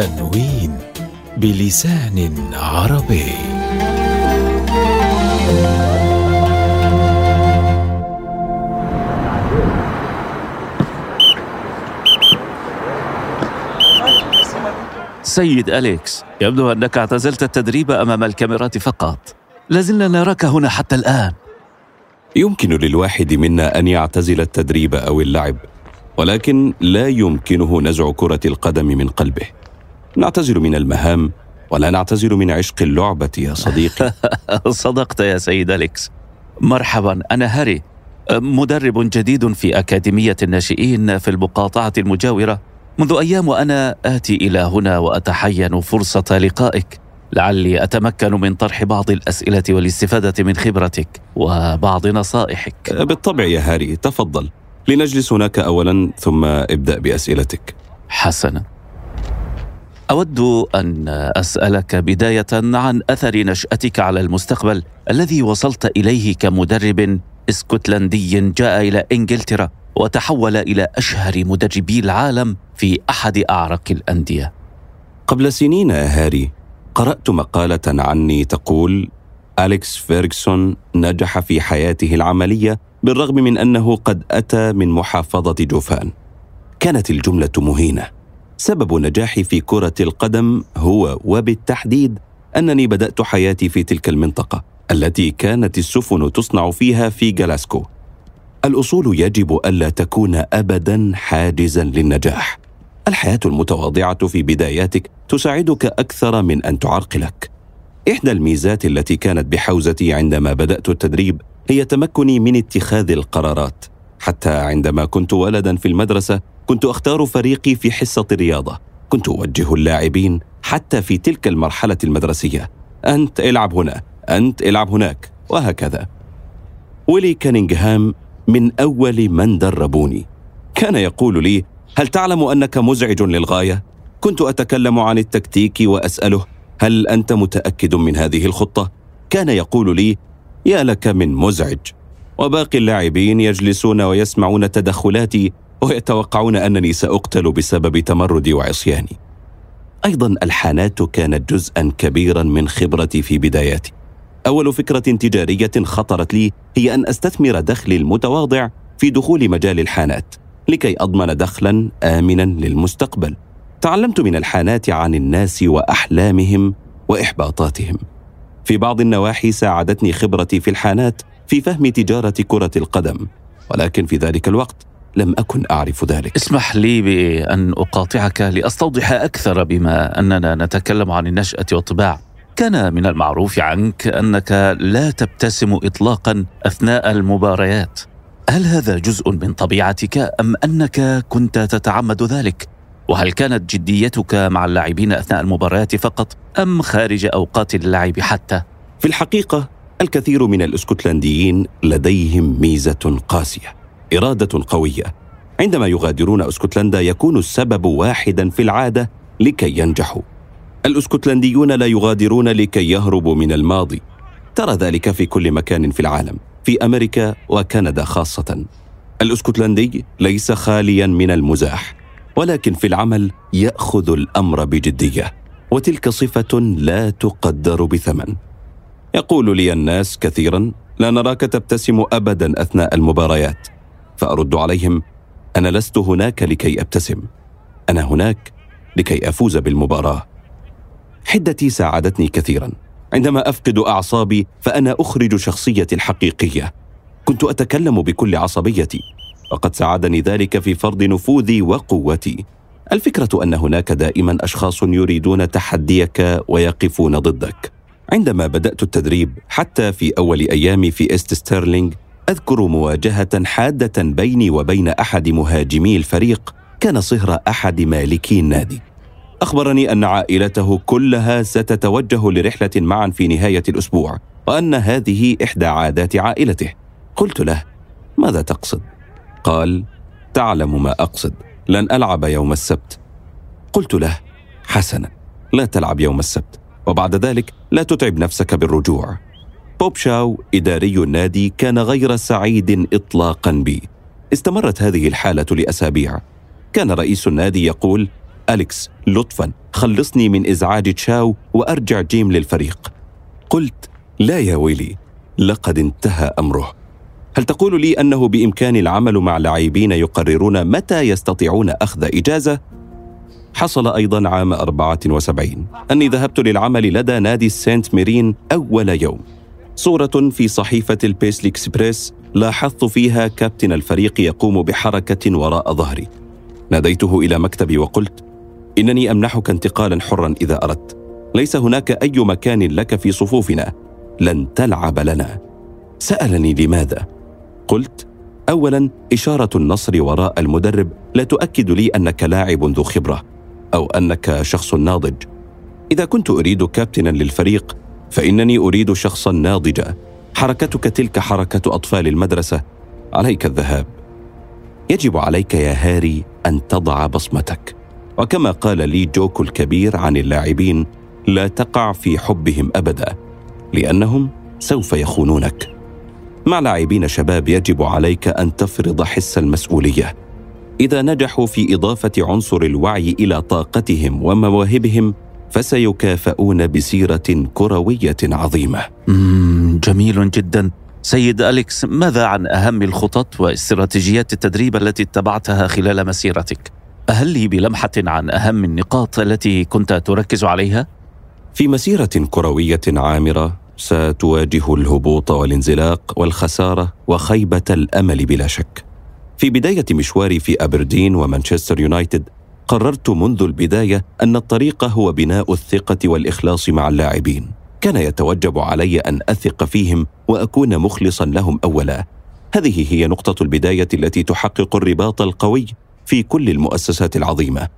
تنوين بلسان عربي. سيد أليكس يبدو أنك اعتزلت التدريب أمام الكاميرات فقط. لازلنا نراك هنا حتى الآن. يمكن للواحد منا أن يعتزل التدريب أو اللعب ولكن لا يمكنه نزع كرة القدم من قلبه. نعتزل من المهام ولا نعتزل من عشق اللعبة يا صديقي. صدقت يا سيد أليكس. مرحبا أنا هاري مدرب جديد في أكاديمية الناشئين في المقاطعة المجاورة. منذ أيام وأنا آتي إلى هنا وأتحين فرصة لقائك. لعلي أتمكن من طرح بعض الأسئلة والاستفادة من خبرتك وبعض نصائحك. بالطبع يا هاري تفضل. لنجلس هناك اولا ثم ابدأ بأسئلتك. حسنا. أود أن أسألك بداية عن أثر نشأتك على المستقبل الذي وصلت إليه كمدرب إسكتلندي جاء إلى إنجلترا وتحول إلى أشهر مدربي العالم في أحد أعرق الأندية. قبل سنين يا هاري قرأت مقالة عني تقول أليكس فيرغسون نجح في حياته العملية بالرغم من أنه قد أتى من محافظة جوفان. كانت الجملة مهينة. سبب نجاحي في كرة القدم هو وبالتحديد أنني بدأت حياتي في تلك المنطقة التي كانت السفن تصنع فيها في جلاسكو. الأصول يجب ألا تكون ابدا حاجزا للنجاح. الحياة المتواضعة في بداياتك تساعدك أكثر من أن تعرقلك. إحدى الميزات التي كانت بحوزتي عندما بدأت التدريب هي تمكني من اتخاذ القرارات. حتى عندما كنت ولدا في المدرسة كنت أختار فريقي في حصة الرياضة. كنت أوجه اللاعبين حتى في تلك المرحلة المدرسية. أنت العب هنا أنت العب هناك وهكذا. ويلي كانينغهام من أول من دربوني. كان يقول لي هل تعلم أنك مزعج للغاية؟ كنت أتكلم عن التكتيك وأسأله هل أنت متأكد من هذه الخطة؟ كان يقول لي يا لك من مزعج. وباقي اللاعبين يجلسون ويسمعون تدخلاتي ويتوقعون أنني سأقتل بسبب تمردي وعصياني. أيضا الحانات كانت جزءا كبيرا من خبرتي في بداياتي. أول فكرة تجارية خطرت لي هي أن أستثمر دخلي المتواضع في دخول مجال الحانات لكي أضمن دخلا امنا للمستقبل. تعلمت من الحانات عن الناس وأحلامهم وإحباطاتهم. في بعض النواحي ساعدتني خبرتي في الحانات في فهم تجارة كرة القدم ولكن في ذلك الوقت لم أكن أعرف ذلك. اسمح لي بأن أقاطعك لأستوضح أكثر بما أننا نتكلم عن النشأة والطباع. كان من المعروف عنك أنك لا تبتسم اطلاقا أثناء المباريات. هل هذا جزء من طبيعتك أم أنك كنت تتعمد ذلك؟ وهل كانت جديتك مع اللاعبين أثناء المباريات فقط أم خارج أوقات اللعب حتى؟ في الحقيقة الكثير من الإسكتلنديين لديهم ميزة قاسية. إرادة قويه عندما يغادرون أسكتلندا يكون السبب واحدا في العادة لكي ينجحوا. الأسكتلنديون لا يغادرون لكي يهربوا من الماضي. ترى ذلك في كل مكان في العالم في أمريكا وكندا خاصة. الأسكتلندي ليس خاليا من المزاح ولكن في العمل يأخذ الأمر بجدية. وتلك صفة لا تقدر بثمن. يقول لي الناس كثيرا لا نراك تبتسم ابدا أثناء المباريات. فأرد عليهم أنا لست هناك لكي أبتسم أنا هناك لكي أفوز بالمباراة. حدتي ساعدتني كثيرا. عندما أفقد أعصابي فأنا أخرج شخصيتي الحقيقية. كنت أتكلم بكل عصبيتي وقد ساعدني ذلك في فرض نفوذي وقوتي. الفكرة أن هناك دائما أشخاص يريدون تحديك ويقفون ضدك. عندما بدأت التدريب حتى في أول أيامي في است ستيرلينغ أذكر مواجهة حادة بيني وبين أحد مهاجمي الفريق كان صهر أحد مالكي النادي. أخبرني أن عائلته كلها ستتوجه لرحلة معا في نهاية الأسبوع وأن هذه إحدى عادات عائلته. قلت له ماذا تقصد؟ قال تعلم ما أقصد لن ألعب يوم السبت. قلت له حسنا لا تلعب يوم السبت وبعد ذلك لا تتعب نفسك بالرجوع. بوب شاو إداري النادي كان غير سعيد اطلاقا بي. استمرت هذه الحالة لأسابيع. كان رئيس النادي يقول أليكس لطفا خلصني من إزعاج شاو وأرجع جيم للفريق. قلت لا يا ويلي لقد انتهى أمره. هل تقول لي أنه بإمكاني العمل مع لاعبين يقررون متى يستطيعون أخذ إجازة؟ حصل أيضا عام 74 أني ذهبت للعمل لدى نادي سانت ميرين أول يوم. صورة في صحيفة البيسلي إكسبريس لاحظت فيها كابتن الفريق يقوم بحركة وراء ظهري. ناديته إلى مكتبي وقلت إنني أمنحك انتقالا حرا إذا أردت. ليس هناك أي مكان لك في صفوفنا. لن تلعب لنا. سألني لماذا؟ قلت اولا إشارة النصر وراء المدرب لا تؤكد لي أنك لاعب ذو خبرة أو أنك شخص ناضج. إذا كنت أريد كابتنا للفريق فإنني أريد شخصا ناضجا. حركتك تلك حركة أطفال المدرسة. عليك الذهاب. يجب عليك يا هاري أن تضع بصمتك. وكما قال لي جوكو الكبير عن اللاعبين لا تقع في حبهم أبدا لأنهم سوف يخونونك. مع لاعبين شباب يجب عليك أن تفرض حس المسؤولية. إذا نجحوا في إضافة عنصر الوعي إلى طاقتهم ومواهبهم فسيكافئون بسيرة كروية عظيمة جميل جدا سيد أليكس ماذا عن أهم الخطط واستراتيجيات التدريب التي اتبعتها خلال مسيرتك؟ هل لي بلمحة عن أهم النقاط التي كنت تركز عليها؟ في مسيرة كروية عامرة ستواجه الهبوط والانزلاق والخسارة وخيبة الأمل بلا شك. في بداية مشواري في ابردين ومانشستر يونايتد قررت منذ البداية أن الطريق هو بناء الثقة والإخلاص مع اللاعبين. كان يتوجب علي أن أثق فيهم وأكون مخلصا لهم اولا. هذه هي نقطة البداية التي تحقق الرباط القوي في كل المؤسسات العظيمة.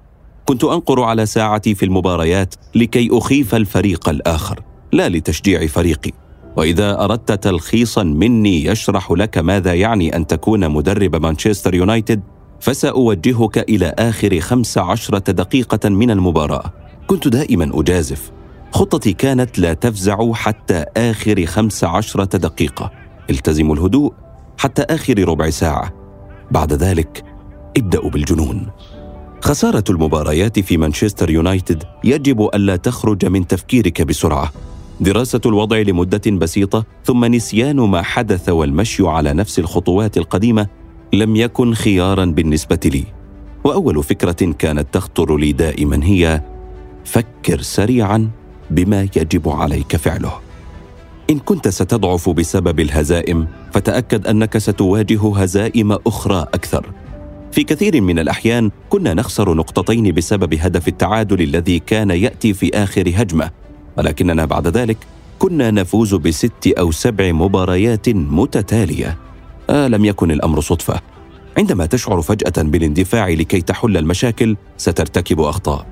كنت أنقر على ساعتي في المباريات لكي أخيف الفريق الآخر لا لتشجيع فريقي وإذا أردت تلخيصا مني يشرح لك ماذا يعني أن تكون مدرب مانشستر يونايتد فسأوجهك إلى آخر خمس عشرة دقيقة من المباراة. كنت دائما أجازف. خطتي كانت لا تفزع حتى آخر خمس عشرة دقيقة. التزموا الهدوء حتى آخر ربع ساعة. بعد ذلك ابدأوا بالجنون. خسارة المباريات في مانشستر يونايتد يجب ألا تخرج من تفكيرك بسرعة. دراسة الوضع لمدة بسيطة ثم نسيان ما حدث والمشي على نفس الخطوات القديمة لم يكن خيارا بالنسبة لي. وأول فكرة كانت تخطر لي دائما هي فكر سريعا بما يجب عليك فعله. إن كنت ستضعف بسبب الهزائم فتأكد أنك ستواجه هزائم أخرى أكثر. في كثير من الأحيان كنا نخسر نقطتين بسبب هدف التعادل الذي كان يأتي في آخر هجمة. ولكننا بعد ذلك كنا نفوز بست أو سبع مباريات متتالية. آه لم يكن الأمر صدفة. عندما تشعر فجأة بالاندفاع لكي تحل المشاكل سترتكب أخطاء.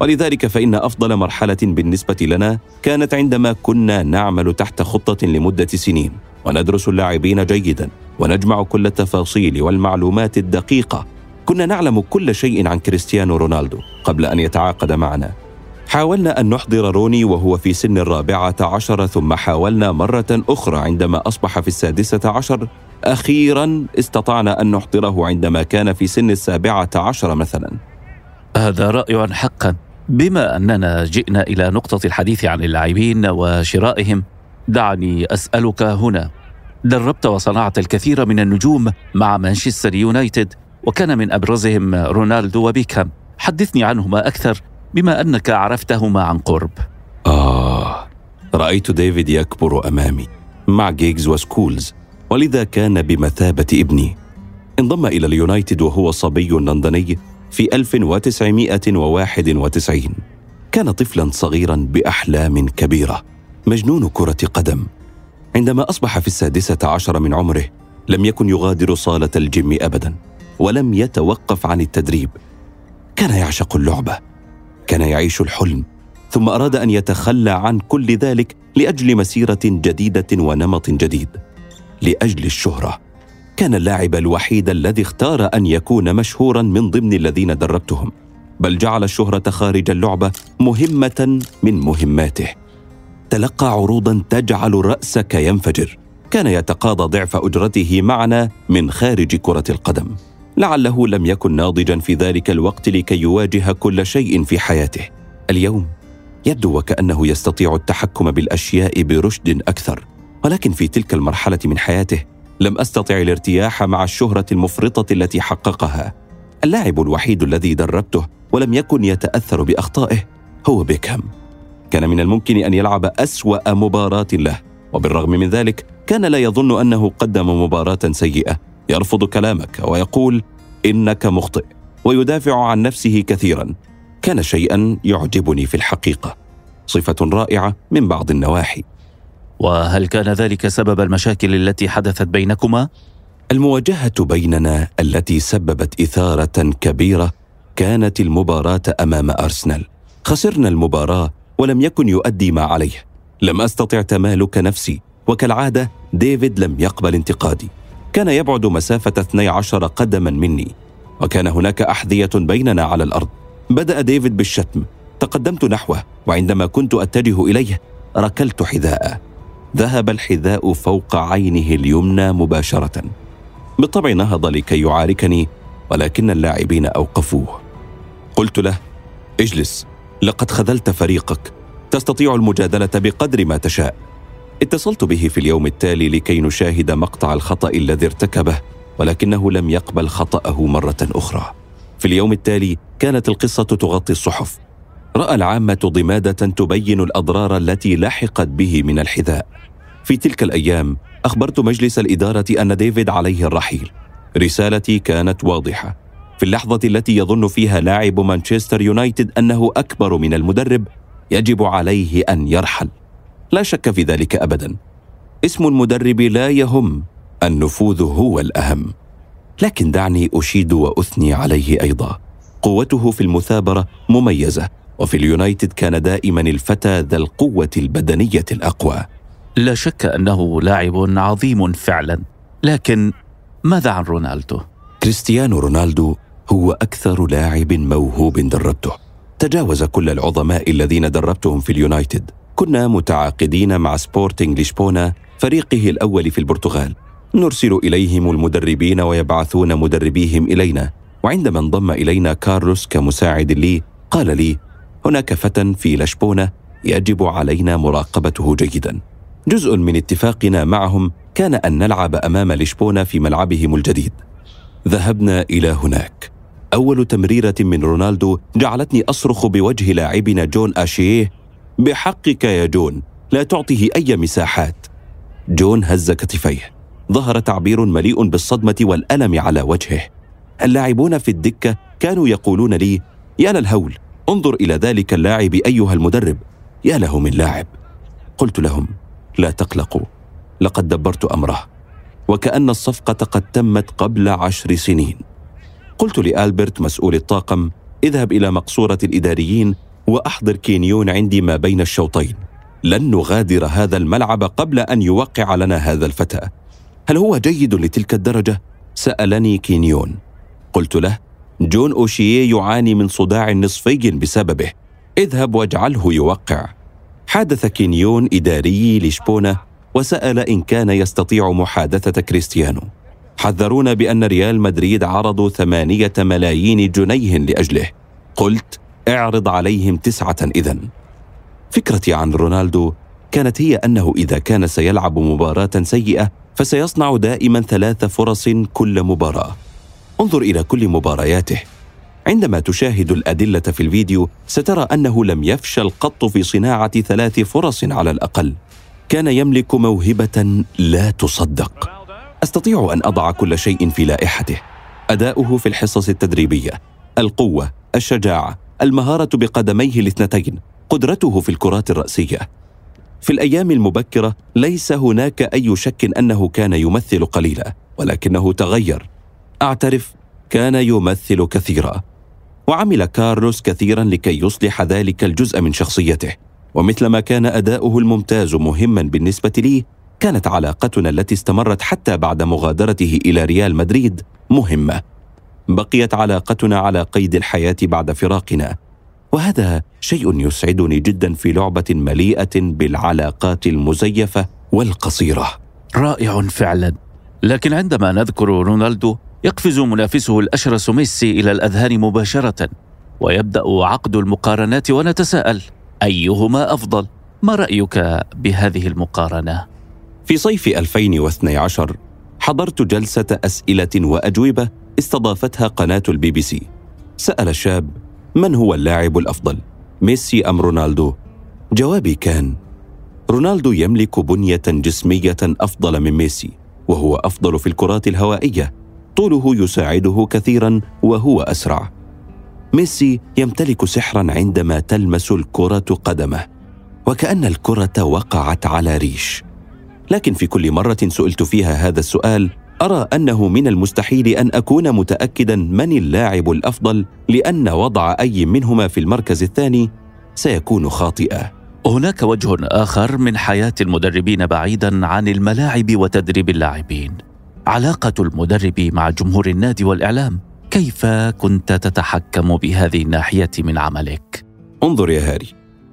ولذلك فإن أفضل مرحلة بالنسبة لنا كانت عندما كنا نعمل تحت خطة لمدة سنين وندرس اللاعبين جيدا ونجمع كل التفاصيل والمعلومات الدقيقة. كنا نعلم كل شيء عن كريستيانو رونالدو قبل أن يتعاقد معنا. حاولنا أن نحضر روني وهو في سن الرابعة عشر ثم حاولنا مرة أخرى عندما أصبح في السادسة عشر أخيرا استطعنا أن نحضره عندما كان في سن السابعة عشر مثلا. هذا رائع حقا. بما أننا جئنا إلى نقطة الحديث عن اللاعبين وشرائهم دعني أسألك هنا. دربت وصنعت الكثير من النجوم مع مانشستر يونايتد وكان من أبرزهم رونالدو وبيكهام. حدثني عنهما أكثر بما أنك عرفتهما عن قرب. آه رأيت ديفيد يكبر أمامي مع جيجز وسكولز. ولذا كان بمثابة ابني. انضم إلى اليونايتد وهو صبي لندني في 1991 كان طفلا صغيرا بأحلام كبيرة مجنون كرة قدم. عندما أصبح في السادسة عشر من عمره لم يكن يغادر صالة الجيم ابدا ولم يتوقف عن التدريب. كان يعشق اللعبة كان يعيش الحلم ثم أراد أن يتخلى عن كل ذلك لأجل مسيرة جديدة ونمط جديد. لأجل الشهرة. كان اللاعب الوحيد الذي اختار أن يكون مشهورا من ضمن الذين دربتهم بل جعل الشهرة خارج اللعبة مهمة من مهماته. تلقى عروضا تجعل رأسك ينفجر. كان يتقاضى ضعف أجرته معنا من خارج كرة القدم. لعله لم يكن ناضجا في ذلك الوقت لكي يواجه كل شيء في حياته. اليوم يبدو وكأنه يستطيع التحكم بالأشياء برشد أكثر. ولكن في تلك المرحلة من حياته لم أستطع الارتياح مع الشهرة المفرطة التي حققها. اللاعب الوحيد الذي دربته ولم يكن يتأثر بأخطائه هو بيكهام. كان من الممكن أن يلعب أسوأ مباراة له وبالرغم من ذلك كان لا يظن أنه قدم مباراة سيئة. يرفض كلامك ويقول إنك مخطئ ويدافع عن نفسه كثيرا. كان شيئا يعجبني في الحقيقة. صفة رائعة من بعض النواحي. وهل كان ذلك سبب المشاكل التي حدثت بينكما؟ المواجهة بيننا التي سببت إثارة كبيرة كانت المباراة أمام أرسنال. خسرنا المباراة ولم يكن يؤدي ما عليه. لم أستطع تمالك نفسي وكالعادة ديفيد لم يقبل انتقادي. كان يبعد مسافة 12 قدما مني وكان هناك أحذية بيننا على الأرض. بدأ ديفيد بالشتم. تقدمت نحوه وعندما كنت أتجه إليه ركلت حذاءه. ذهب الحذاء فوق عينه اليمنى مباشرة. بالطبع نهض لكي يعاركني ولكن اللاعبين أوقفوه. قلت له اجلس لقد خذلت فريقك. تستطيع المجادلة بقدر ما تشاء. اتصلت به في اليوم التالي لكي نشاهد مقطع الخطأ الذي ارتكبه ولكنه لم يقبل خطأه مرة أخرى. في اليوم التالي كانت القصة تغطي الصحف. رأى العامة ضمادة تبين الأضرار التي لحقت به من الحذاء. في تلك الأيام أخبرت مجلس الإدارة أن ديفيد عليه الرحيل. رسالتي كانت واضحة. في اللحظة التي يظن فيها لاعب مانشستر يونايتد أنه أكبر من المدرب يجب عليه أن يرحل. لا شك في ذلك ابدا. اسم المدرب لا يهم النفوذ هو الأهم. لكن دعني أشيد وأثني عليه أيضا. قوته في المثابرة مميزة وفي اليونايتد كان دائما الفتى ذا القوة البدنية الأقوى. لا شك أنه لاعب عظيم فعلا. لكن ماذا عن رونالدو؟ كريستيانو رونالدو هو أكثر لاعب موهوب دربته. تجاوز كل العظماء الذين دربتهم في اليونايتد. كنا متعاقدين مع سبورتينغ لشبونة فريقه الأول في البرتغال. نرسل إليهم المدربين ويبعثون مدربيهم إلينا. وعندما انضم إلينا كارلوس كمساعد لي قال لي هناك فتى في لشبونة يجب علينا مراقبته جيدا. جزء من اتفاقنا معهم كان أن نلعب أمام لشبونة في ملعبهم الجديد. ذهبنا إلى هناك. أول تمريرة من رونالدو جعلتني أصرخ بوجه لاعبنا جون أشيه بحقك يا جون لا تعطيه أي مساحات. جون هز كتفيه. ظهر تعبير مليء بالصدمة والألم على وجهه. اللاعبون في الدكة كانوا يقولون لي يا للهول انظر إلى ذلك اللاعب أيها المدرب يا له من لاعب. قلت لهم لا تقلقوا لقد دبرت أمره وكأن الصفقة قد تمت قبل عشر سنين. قلت لآلبرت مسؤول الطاقم اذهب إلى مقصورة الإداريين وأحضر كينيون عندي ما بين الشوطين. لن نغادر هذا الملعب قبل أن يوقع لنا هذا الفتى. هل هو جيد لتلك الدرجة؟ سألني كينيون. قلت له جون اوشيه يعاني من صداع نصفي بسببه. اذهب واجعله يوقع. حادث كينيون إداري لشبونة وسأل إن كان يستطيع محادثة كريستيانو. حذرونا بأن ريال مدريد عرضوا ثمانية ملايين جنيه لأجله. قلت اعرض عليهم تسعة اذا فكرتي عن رونالدو كانت هي أنه إذا كان سيلعب مباراة سيئة فسيصنع دائما ثلاث فرص كل مباراة. انظر إلى كل مبارياته. عندما تشاهد الأدلة في الفيديو سترى أنه لم يفشل قط في صناعة ثلاث فرص على الأقل. كان يملك موهبة لا تصدق. أستطيع أن أضع كل شيء في لائحته. أداؤه في الحصص التدريبية القوة الشجاعة المهارة بقدميه الاثنتين قدرته في الكرات الرأسية. في الأيام المبكرة ليس هناك أي شك أنه كان يمثل قليلا ولكنه تغير. أعترف كان يمثل كثيرا. وعمل كارلوس كثيرا لكي يصلح ذلك الجزء من شخصيته. ومثلما كان أداؤه الممتاز مهما بالنسبة لي كانت علاقتنا التي استمرت حتى بعد مغادرته إلى ريال مدريد مهمة. بقيت علاقتنا على قيد الحياة بعد فراقنا. وهذا شيء يسعدني جدا في لعبة مليئة بالعلاقات المزيفة والقصيرة. رائع فعلا. لكن عندما نذكر رونالدو يقفز منافسه الاشرس ميسي إلى الأذهان مباشرة ويبدأ عقد المقارنات ونتساءل أيهما أفضل؟ ما رأيك بهذه المقارنة؟ في صيف 2012 حضرت جلسة أسئلة وأجوبة استضافتها قناة البي بي سي. سأل الشاب من هو اللاعب الأفضل؟ ميسي أم رونالدو؟ جوابي كان رونالدو يملك بنية جسمية أفضل من ميسي وهو أفضل في الكرات الهوائية. طوله يساعده كثيرا وهو أسرع. ميسي يمتلك سحرا عندما تلمس الكرة قدمه وكأن الكرة وقعت على ريش. لكن في كل مرة سئلت فيها هذا السؤال أرى أنه من المستحيل أن أكون متاكدا من اللاعب الأفضل لأن وضع أي منهما في المركز الثاني سيكون خاطئا. هناك وجه آخر من حياة المدربين بعيدا عن الملاعب وتدريب اللاعبين. علاقة المدرب مع جمهور النادي والإعلام. كيف كنت تتحكم بهذه الناحية من عملك؟ انظر يا هاري.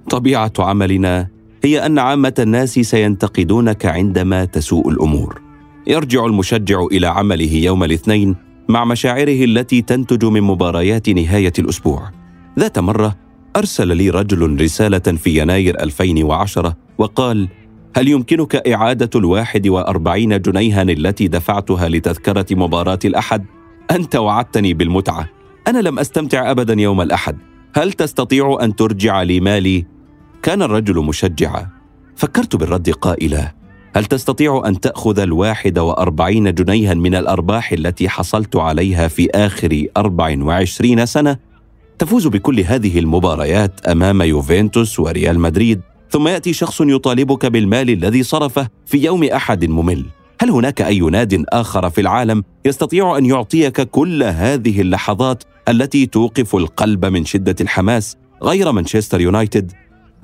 طبيعة عملنا هي أن عامة الناس سينتقدونك عندما تسوء الأمور. يرجع المشجع إلى عمله يوم الاثنين مع مشاعره التي تنتج من مباريات نهاية الأسبوع. ذات مرة أرسل لي رجل رسالة في يناير 2010 وقال هل يمكنك إعادة الواحد وأربعين جنيها التي دفعتها لتذكرة مباراة الأحد؟ أنت وعدتني بالمتعة. أنا لم أستمتع ابدا يوم الأحد. هل تستطيع أن ترجع لي مالي؟ كان الرجل مشجعا. فكرت بالرد قائلا. هل تستطيع أن تأخذ الواحد وأربعين جنيها من الأرباح التي حصلت عليها في آخر أربع وعشرين سنة؟ تفوز بكل هذه المباريات أمام يوفنتوس وريال مدريد. ثم يأتي شخص يطالبك بالمال الذي صرفه في يوم أحد ممل. هل هناك أي ناد آخر في العالم يستطيع أن يعطيك كل هذه اللحظات التي توقف القلب من شدة الحماس غير مانشستر يونايتد؟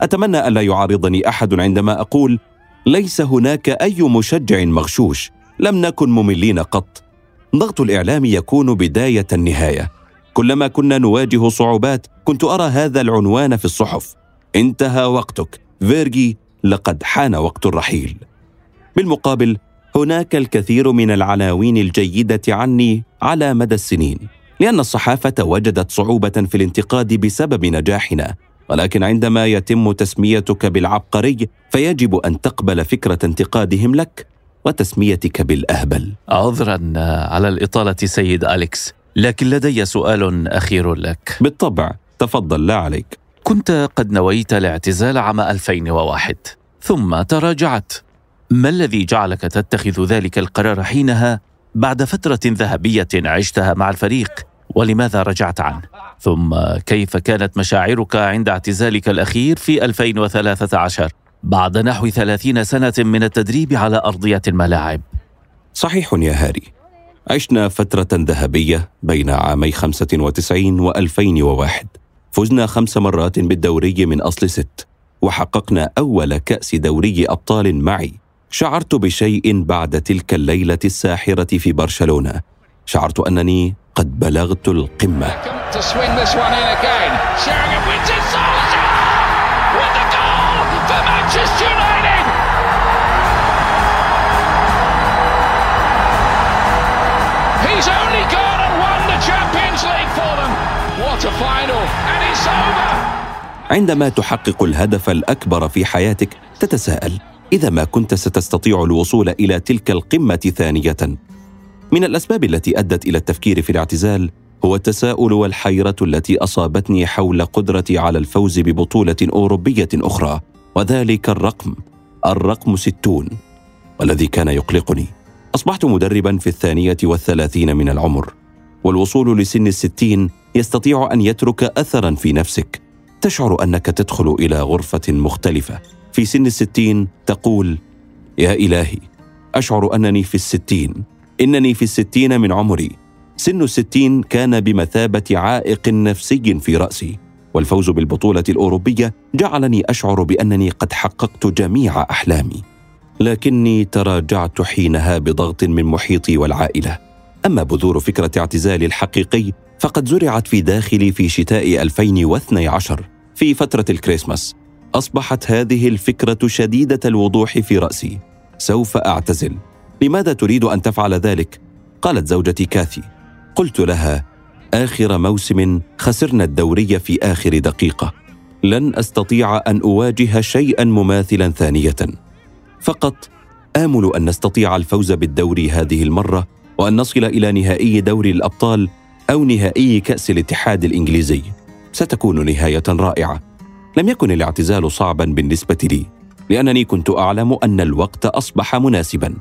أتمنى ألا يعارضني أحد عندما أقول ليس هناك أي مشجع مغشوش لم نكن مملين قط. ضغط الإعلام يكون بداية النهاية. كلما كنا نواجه صعوبات كنت أرى هذا العنوان في الصحف. انتهى وقتك. فيرجي لقد حان وقت الرحيل بالمقابل هناك الكثير من العناوين الجيدة عني على مدى السنين لأن الصحافة وجدت صعوبة في الانتقاد بسبب نجاحنا ولكن عندما يتم تسميتك بالعبقري فيجب أن تقبل فكرة انتقادهم لك وتسميتك بالأهبل. عذرا على الإطالة سيد أليكس، لكن لدي سؤال أخير لك. بالطبع، تفضل لا عليك. كنت قد نويت الاعتزال عام 2001 ثم تراجعت. ما الذي جعلك تتخذ ذلك القرار حينها بعد فترة ذهبية عشتها مع الفريق؟ ولماذا رجعت عنه؟ ثم كيف كانت مشاعرك عند اعتزالك الأخير في 2013 بعد نحو 30 سنة من التدريب على أرضية الملاعب؟ صحيح يا هاري عشنا فترة ذهبية بين عامي 95 و 2001 فزنا خمس مرات بالدوري من أصل ست وحققنا أول كأس دوري أبطال معي. شعرت بشيء بعد تلك الليلة الساحرة في برشلونة. شعرت أنني قد بلغت القمة. عندما تحقق الهدف الأكبر في حياتك تتساءل إذا ما كنت ستستطيع الوصول إلى تلك القمة ثانية؟ من الأسباب التي أدت إلى التفكير في الاعتزال هو التساؤل والحيرة التي أصابتني حول قدرتي على الفوز ببطولة أوروبية أخرى وذلك الرقم الرقم ستون والذي كان يقلقني. أصبحت مدربا في الثانية والثلاثين من العمر والوصول لسن الستين يستطيع أن يترك اثرا في نفسك. تشعر أنك تدخل إلى غرفة مختلفة. في سن الستين تقول يا إلهي أشعر أنني في الستين. إنني في الستين من عمري. سن الستين كان بمثابة عائق نفسي في رأسي. والفوز بالبطولة الأوروبية جعلني أشعر بأنني قد حققت جميع أحلامي. لكني تراجعت حينها بضغط من محيطي والعائلة. أما بذور فكرة اعتزالي الحقيقي فقد زرعت في داخلي في شتاء 2012 في فترة الكريسماس. أصبحت هذه الفكرة شديدة الوضوح في رأسي. سوف أعتزل. لماذا تريد أن تفعل ذلك؟ قالت زوجتي كاثي. قلت لها آخر موسم خسرنا الدوري في آخر دقيقة. لن أستطيع أن أواجه شيئا مماثلا ثانية. فقط آمل أن نستطيع الفوز بالدوري هذه المرة وأن نصل إلى نهائي دوري الأبطال أو نهائي كأس الاتحاد الإنجليزي. ستكون نهاية رائعة. لم يكن الاعتزال صعبا بالنسبة لي لأنني كنت أعلم أن الوقت أصبح مناسبا.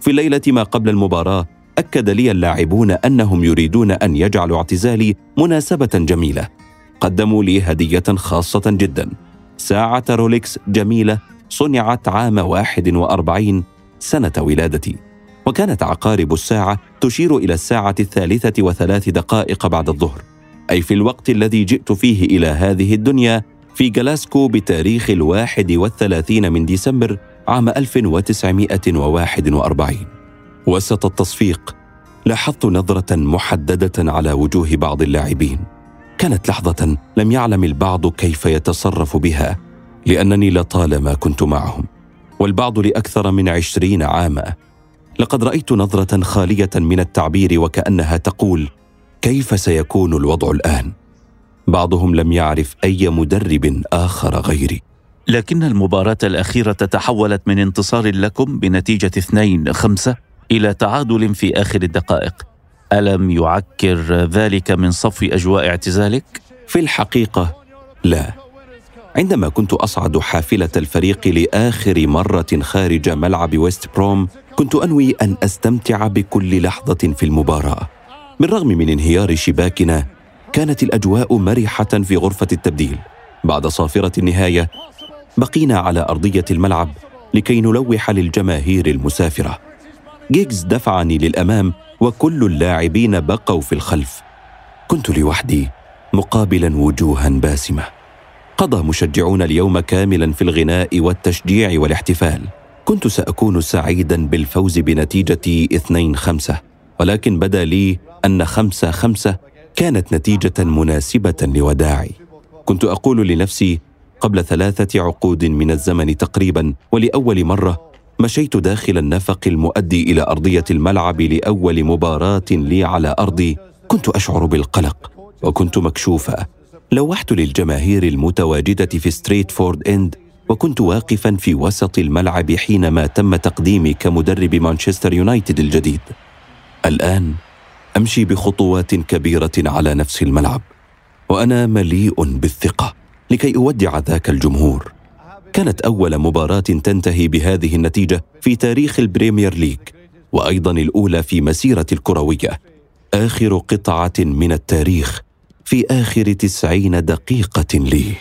في الليلة ما قبل المباراة أكد لي اللاعبون أنهم يريدون أن يجعلوا اعتزالي مناسبة جميلة. قدموا لي هدية خاصة جدا. ساعة رولكس جميلة صنعت عام 41 سنة ولادتي. وكانت عقارب الساعة تشير إلى الساعة الثالثة وثلاث دقائق بعد الظهر. أي في الوقت الذي جئت فيه إلى هذه الدنيا في جلاسكو بتاريخ الواحد والثلاثين من ديسمبر عام 1941 وسط التصفيق لاحظت نظرة محددة على وجوه بعض اللاعبين. كانت لحظة لم يعلم البعض كيف يتصرف بها لأنني لطالما كنت معهم. والبعض لأكثر من عشرين عاما. لقد رأيت نظرة خالية من التعبير وكأنها تقول كيف سيكون الوضع الآن؟ بعضهم لم يعرف أي مدرب آخر غيري لكن المباراة الأخيرة تحولت من انتصار لكم بنتيجة 2 5 إلى تعادل في آخر الدقائق ألم يعكر ذلك من صفو أجواء اعتزالك؟ في الحقيقة لا عندما كنت أصعد حافلة الفريق لآخر مرة خارج ملعب ويست بروم كنت أنوي أن أستمتع بكل لحظة في المباراة. بالرغم من انهيار شباكنا كانت الأجواء مرحة في غرفة التبديل. بعد صافرة النهاية بقينا على أرضية الملعب لكي نلوح للجماهير المسافرة. جيجز دفعني للأمام وكل اللاعبين بقوا في الخلف. كنت لوحدي مقابلا وجوها باسمة. قضى مشجعون اليوم كاملا في الغناء والتشجيع والاحتفال. كنت سأكون سعيدا بالفوز بنتيجة 2 5 ولكن بدا لي أن 5 5 كانت نتيجة مناسبة لوداعي. كنت أقول لنفسي قبل ثلاثة عقود من الزمن تقريبا ولأول مرة مشيت داخل النفق المؤدي إلى أرضية الملعب لأول مباراة لي على أرضي كنت أشعر بالقلق وكنت مكشوفا. لوحت للجماهير المتواجدة في ستريتفورد إند وكنت واقفا في وسط الملعب حينما تم تقديمي كمدرب مانشستر يونايتد الجديد. الآن أمشي بخطوات كبيرة على نفس الملعب وأنا مليء بالثقة لكي أودع ذاك الجمهور. كانت أول مباراة تنتهي بهذه النتيجة في تاريخ البريمير ليج وأيضا الأولى في مسيرة الكروية. آخر قطعة من التاريخ في آخر تسعين دقيقة لي.